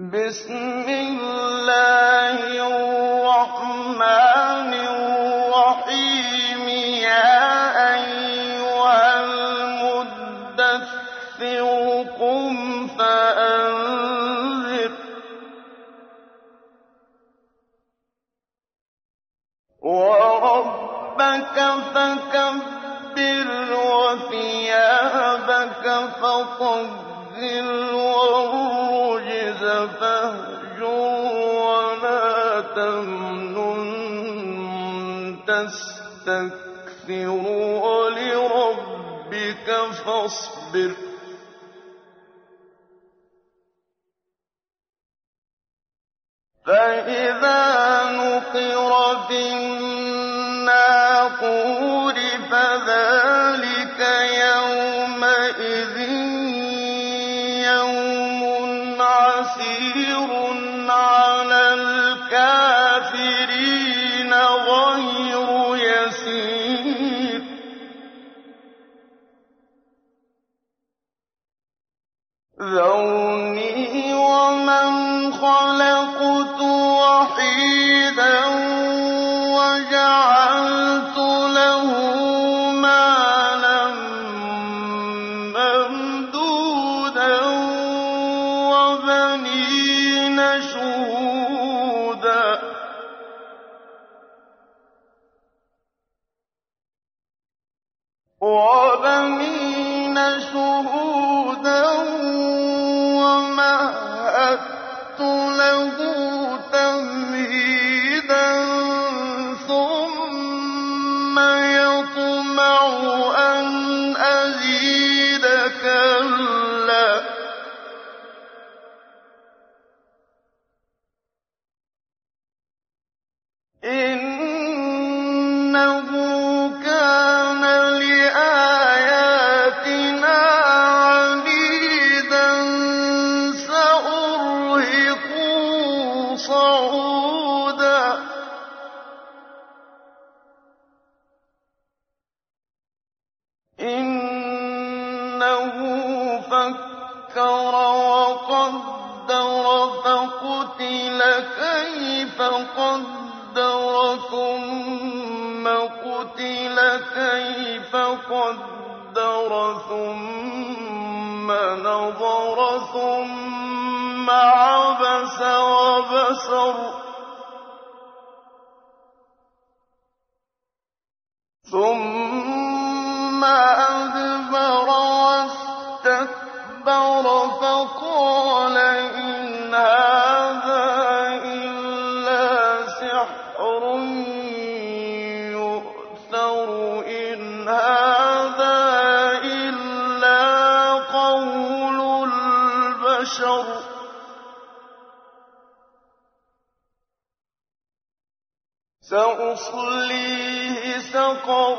بسم الله تستكثر ولربك فاصبر. فإذا ذَرْنِي وَمَنْ خَلَقْتُ وَحِيدًا وَجَعَلْتُ إنه ثم نظر ثم عبس وبسر ثم أدبر واستكبر فقال سأصليه سقر.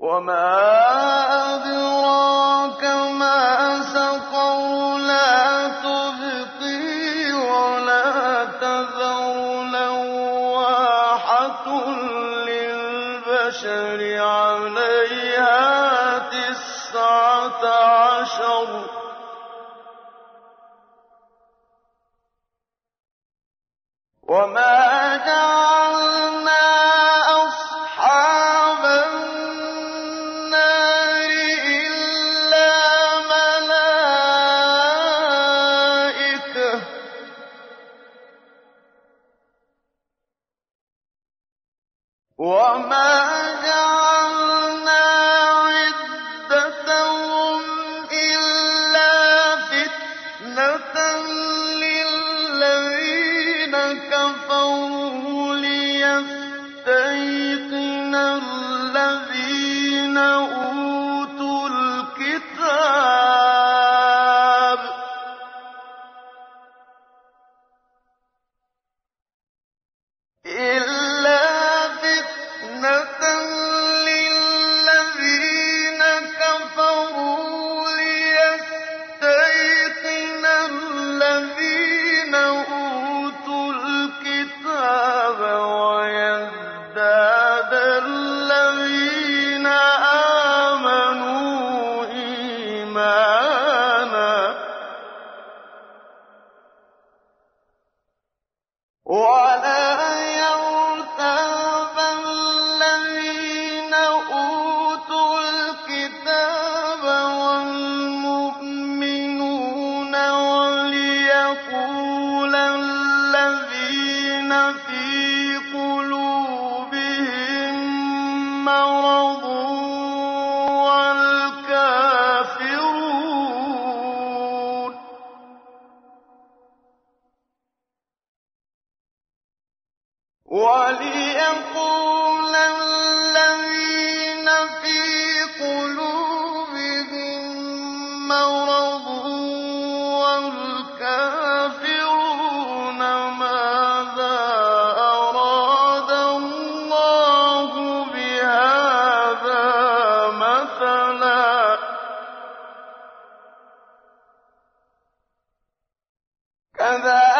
وما يَبْلُغُ أبا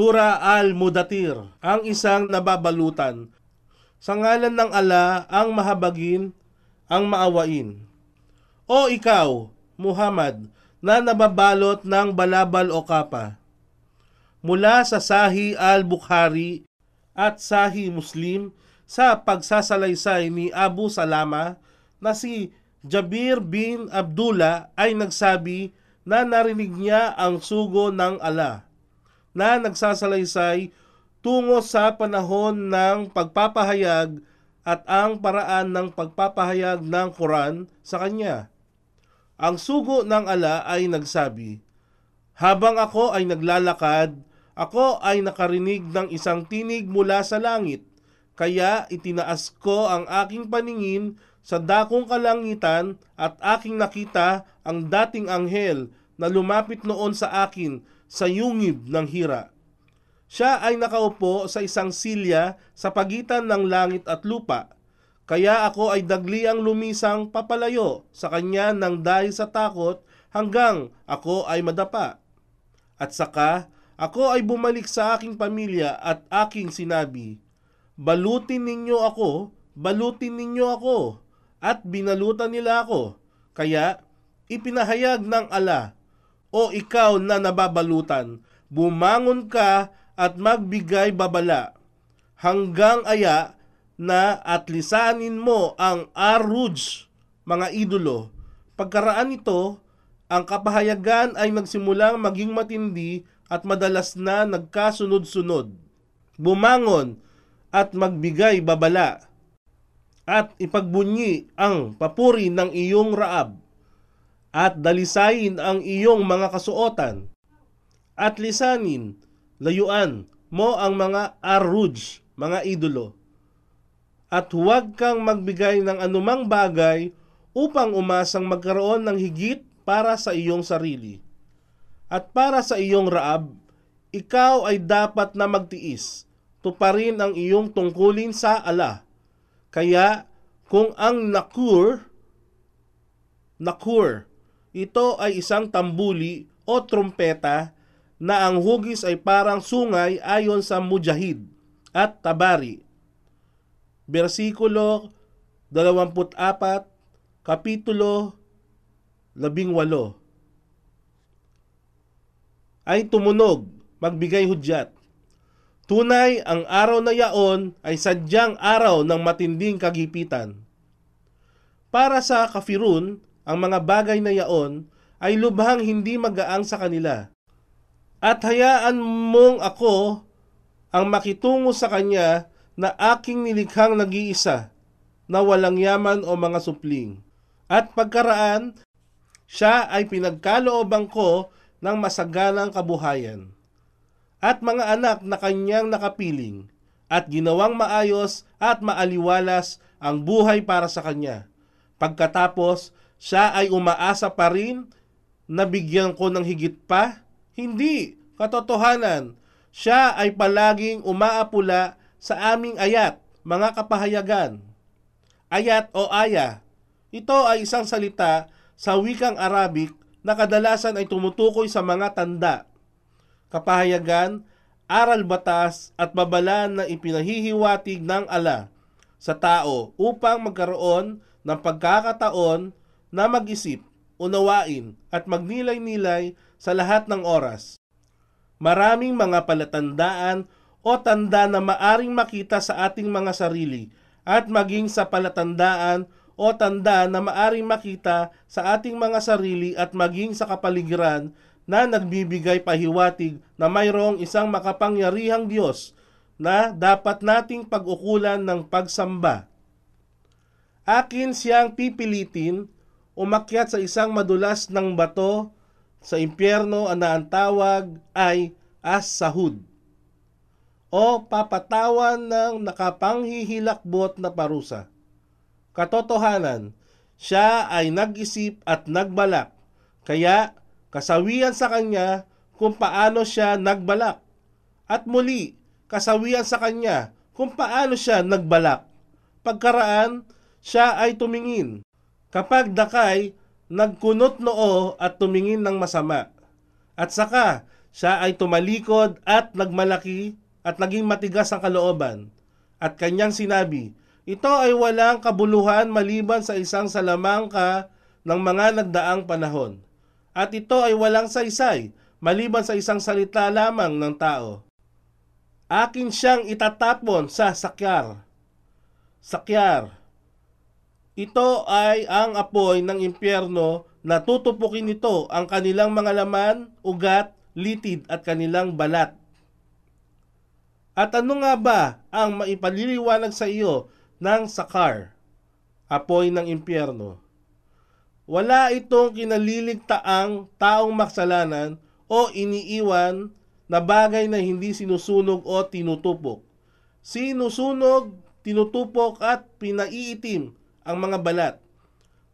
Sura Al-Mudatir, ang isang nababalutan. Sa ngalan ng ala, ang mahabagin, ang maawain. O ikaw, Muhammad, na nababalot ng balabal o kapa. Mula sa Sahi al-Bukhari at Sahi Muslim sa pagsasalaysay ni Abu Salama na si Jabir bin Abdullah ay nagsabi na narinig niya ang sugo ng ala na nagsasalaysay tungo sa panahon ng pagpapahayag at ang paraan ng pagpapahayag ng Quran sa kanya. Ang sugo ng ala ay nagsabi, Habang ako ay naglalakad, ako ay nakarinig ng isang tinig mula sa langit, kaya itinaas ko ang aking paningin sa dakong kalangitan at aking nakita ang dating anghel na lumapit noon sa akin sa yungib ng hira. Siya ay nakaupo sa isang silya sa pagitan ng langit at lupa, kaya ako ay dagliang lumisang papalayo sa kanya ng dahil sa takot hanggang ako ay madapa. At saka, ako ay bumalik sa aking pamilya at aking sinabi, Balutin ninyo ako, balutin ninyo ako, at binalutan nila ako. Kaya, ipinahayag ng ala, O ikaw na nababalutan, bumangon ka at magbigay babala, hanggang aya na at lisanin mo ang Aruj, mga idolo. Pagkaraan nito, ang kapahayagan ay nagsimulang maging matindi at madalas na nagkasunod-sunod. Bumangon at magbigay babala at ipagbunyi ang papuri ng iyong raab at dalisayin ang iyong mga kasuotan at lisanin, layuan mo ang mga aruj, mga idolo. At huwag kang magbigay ng anumang bagay upang umasang magkaroon ng higit para sa iyong sarili. At para sa iyong raab, ikaw ay dapat na magtiis, tuparin ang iyong tungkulin sa ala. Kaya kung ang nakur, nakur, ito ay isang tambuli o trompeta na ang hugis ay parang sungay ayon sa mujahid at tabari. Versikulo 24, Kapitulo 18 ay tumunog, magbigay hudyat. Tunay, ang araw na yaon ay sadyang araw ng matinding kagipitan. Para sa kafirun, ang mga bagay na yaon ay lubhang hindi magaang sa kanila. At hayaan mong ako ang makitungo sa kanya na aking nilikhang nag-iisa na walang yaman o mga supling. At pagkaraan, siya ay pinagkalooban ko ng masaganang kabuhayan. At mga anak na kanyang nakapiling, at ginawang maayos at maaliwalas ang buhay para sa kanya. Pagkatapos, siya ay umaasa pa rin na bigyan ko ng higit pa? Hindi, katotohanan. Siya ay palaging umaapula sa aming ayat, mga kapahayagan. Ayat o aya. Ito ay isang salita sa wikang Arabic na kadalasan ay tumutukoy sa mga tanda, kapahayagan, aral batas at babala na ipinahihiwatig ng ala sa tao upang magkaroon ng pagkakataon na mag-isip, unawain at magnilay-nilay sa lahat ng oras. Maraming mga palatandaan o tanda na maaring makita sa ating mga sarili at maging sa palatandaan o tanda na maaring makita sa ating mga sarili at maging sa kapaligiran na nagbibigay pahiwatig na mayroong isang makapangyarihang Diyos na dapat nating pag-ukulan ng pagsamba. Akin siyang pipilitin umakyat sa isang madulas ng bato sa impyerno na ang tawag ay as-sahud o papatawan ng nakapanghihilakbot na parusa. Katotohanan, siya ay nag-isip at nagbalak, kaya kasawian sa kanya kung paano siya nagbalak. At muli, kasawian sa kanya kung paano siya nagbalak. Pagkaraan, siya ay tumingin. Kapag dakay, nagkunot noo at tumingin ng masama. At saka, siya ay tumalikod at nagmalaki at naging matigas ang kalooban. At kanyang sinabi, ito ay walang kabuluhan maliban sa isang salamangka ng mga nagdaang panahon. At ito ay walang saysay maliban sa isang salita lamang ng tao. Akin siyang itatapon sa sakyar. Sakyar. Ito ay ang apoy ng impyerno na tutupukin nito ang kanilang mga laman, ugat, litid at kanilang balat. At ano nga ba ang maipaliliwanag sa iyo ng sakar, apoy ng impyerno? Wala itong kinaliligtaang taong maksalanan o iniiwan na bagay na hindi sinusunog o tinutupok. Sinusunog, tinutupok at pinaiitim ang mga balat.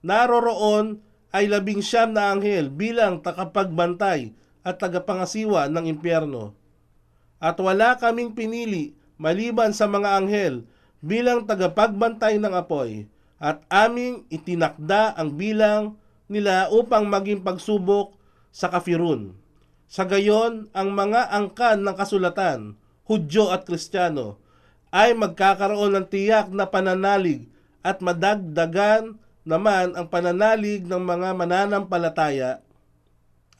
Naroroon ay labing siyam na anghel bilang takapagbantay at tagapangasiwa ng impyerno. At wala kaming pinili maliban sa mga anghel bilang tagapagbantay ng apoy at aming itinakda ang bilang nila upang maging pagsubok sa kafirun. Sa gayon, ang mga angkan ng kasulatan, Hudyo at Kristiyano, ay magkakaroon ng tiyak na pananalig at madagdagan naman ang pananalig ng mga mananampalataya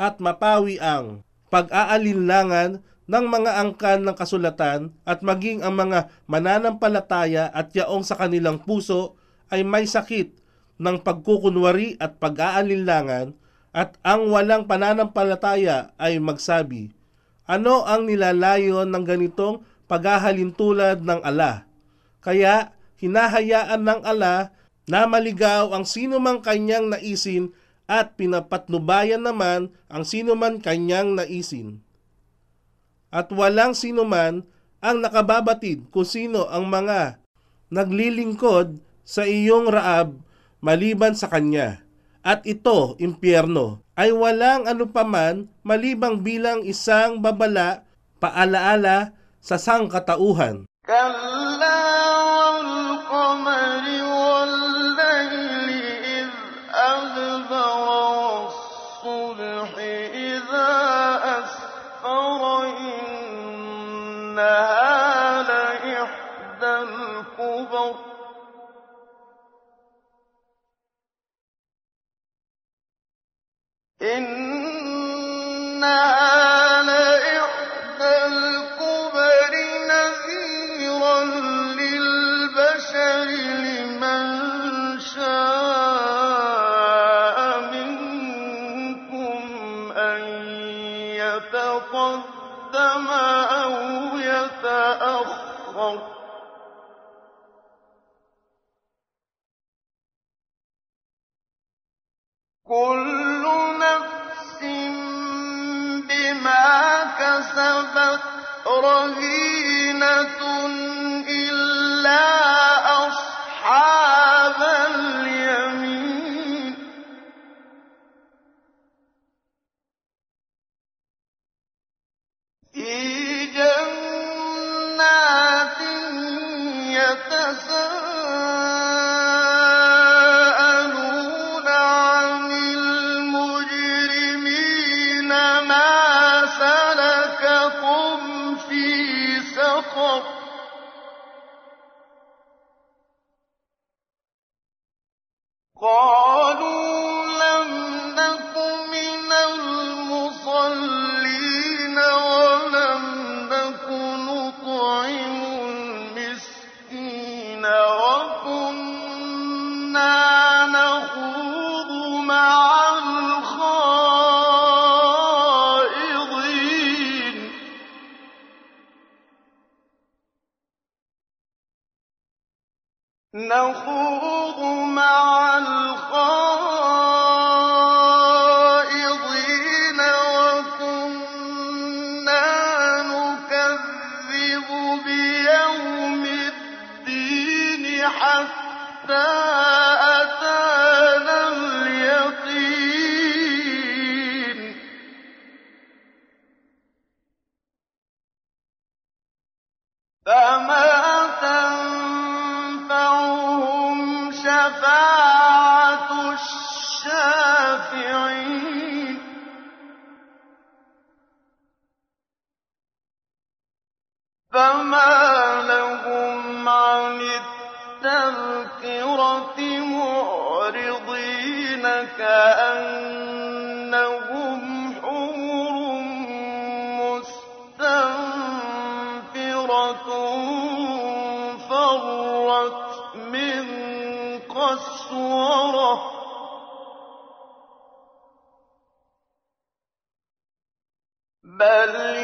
at mapawi ang pag-aalinlangan ng mga angkan ng kasulatan at maging ang mga mananampalataya at yaong sa kanilang puso ay may sakit ng pagkukunwari at pag-aalinlangan at ang walang pananampalataya ay magsabi, ano ang nilalayon ng ganitong paghahalintulad ng ala? Kaya hinahayaan ng ala na maligaw ang sino mang kanyang naisin at pinapatnubayan naman ang sino man kanyang naisin. At walang sino man ang nakababatid kung sino ang mga naglilingkod sa iyong raab maliban sa kanya. At ito, impyerno, ay walang anupaman malibang bilang isang babala paalaala sa sangkatauhan. Kala! إذا أسفر رهينة سقر قال كأنهم حمر مستنفرة فرت من قسورة بل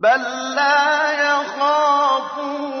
بل لا يخافون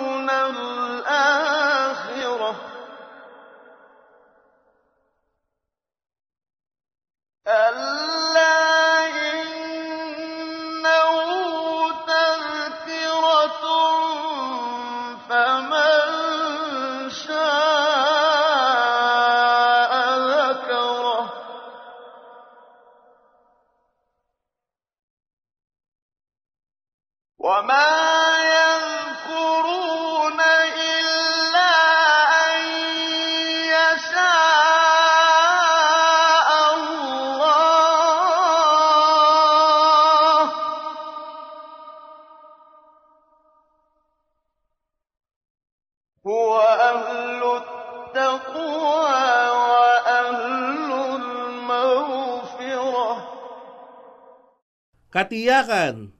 Katiyakan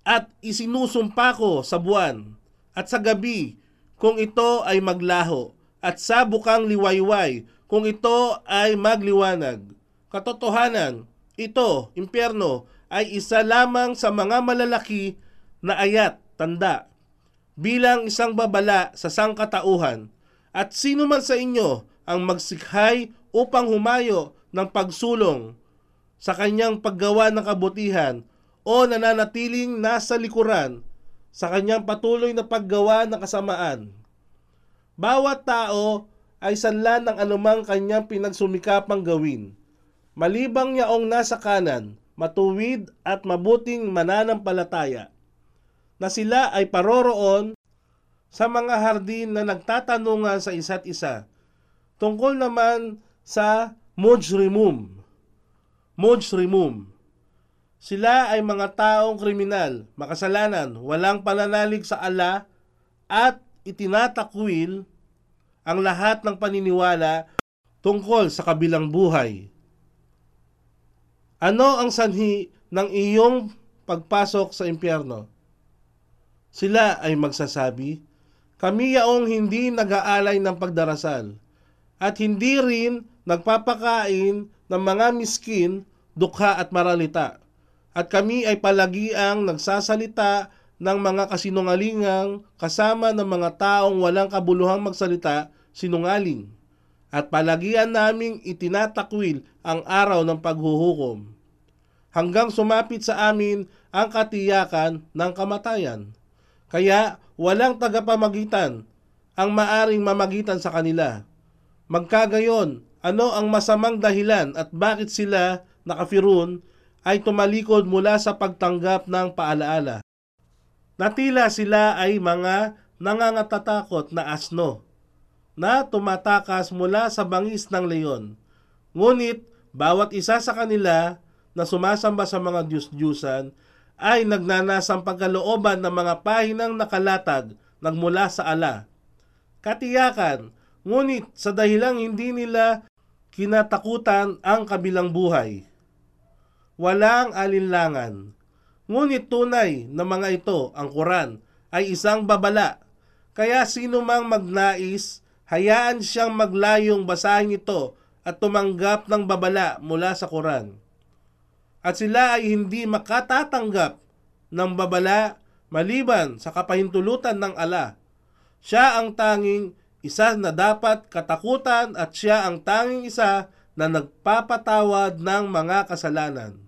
at isinusumpa ko sa buwan at sa gabi kung ito ay maglaho at sa bukang liwayway kung ito ay magliwanag. Katotohanan, ito, impyerno, ay isa lamang sa mga malalaki na ayat, tanda, bilang isang babala sa sangkatauhan at sino man sa inyo ang magsikhay upang humayo ng pagsulong sa kanyang paggawa ng kabutihan o nananatiling nasa likuran sa kanyang patuloy na paggawa ng kasamaan. Bawat tao ay sanla ng anumang kanyang pinagsumikapang gawin. Malibang yaong nasa kanan, matuwid at mabuting mananampalataya, na sila ay paroroon sa mga hardin na nagtatanungan sa isa't isa. Tungkol naman sa mujrimum. Mujrimum. Sila ay mga taong kriminal, makasalanan, walang pananalig sa ala at itinatakwil ang lahat ng paniniwala tungkol sa kabilang buhay. Ano ang sanhi ng iyong pagpasok sa impyerno? Sila ay magsasabi, kami yaong hindi nag-aalay ng pagdarasal at hindi rin nagpapakain ng mga miskin, dukha at maralita. At kami ay palagiang nagsasalita ng mga kasinungalingang kasama ng mga taong walang kabuluhang magsalita, sinungaling. At palagian naming itinatakwil ang araw ng paghuhukom. Hanggang sumapit sa amin ang katiyakan ng kamatayan. Kaya walang tagapamagitan ang maaring mamagitan sa kanila. Magkagayon, ano ang masamang dahilan at bakit sila nakafirun ay tumalikod mula sa pagtanggap ng paalaala. Natila sila ay mga nangangatatakot na asno na tumatakas mula sa bangis ng leon. Ngunit bawat isa sa kanila na sumasamba sa mga Diyos-Diyusan ay nagnanasang pagkalooban ng mga pahinang nakalatag nagmula sa ala. Katiyakan, ngunit sa dahilang hindi nila kinatakutan ang kabilang buhay. Walang alinlangan. Ngunit tunay na mga ito, ang Quran, ay isang babala. Kaya sino mang magnais, hayaan siyang maglayong basahin ito at tumanggap ng babala mula sa Quran. At sila ay hindi makatatanggap ng babala maliban sa kapahintulutan ng ala. Siya ang tanging isa na dapat katakutan at siya ang tanging isa na nagpapatawad ng mga kasalanan.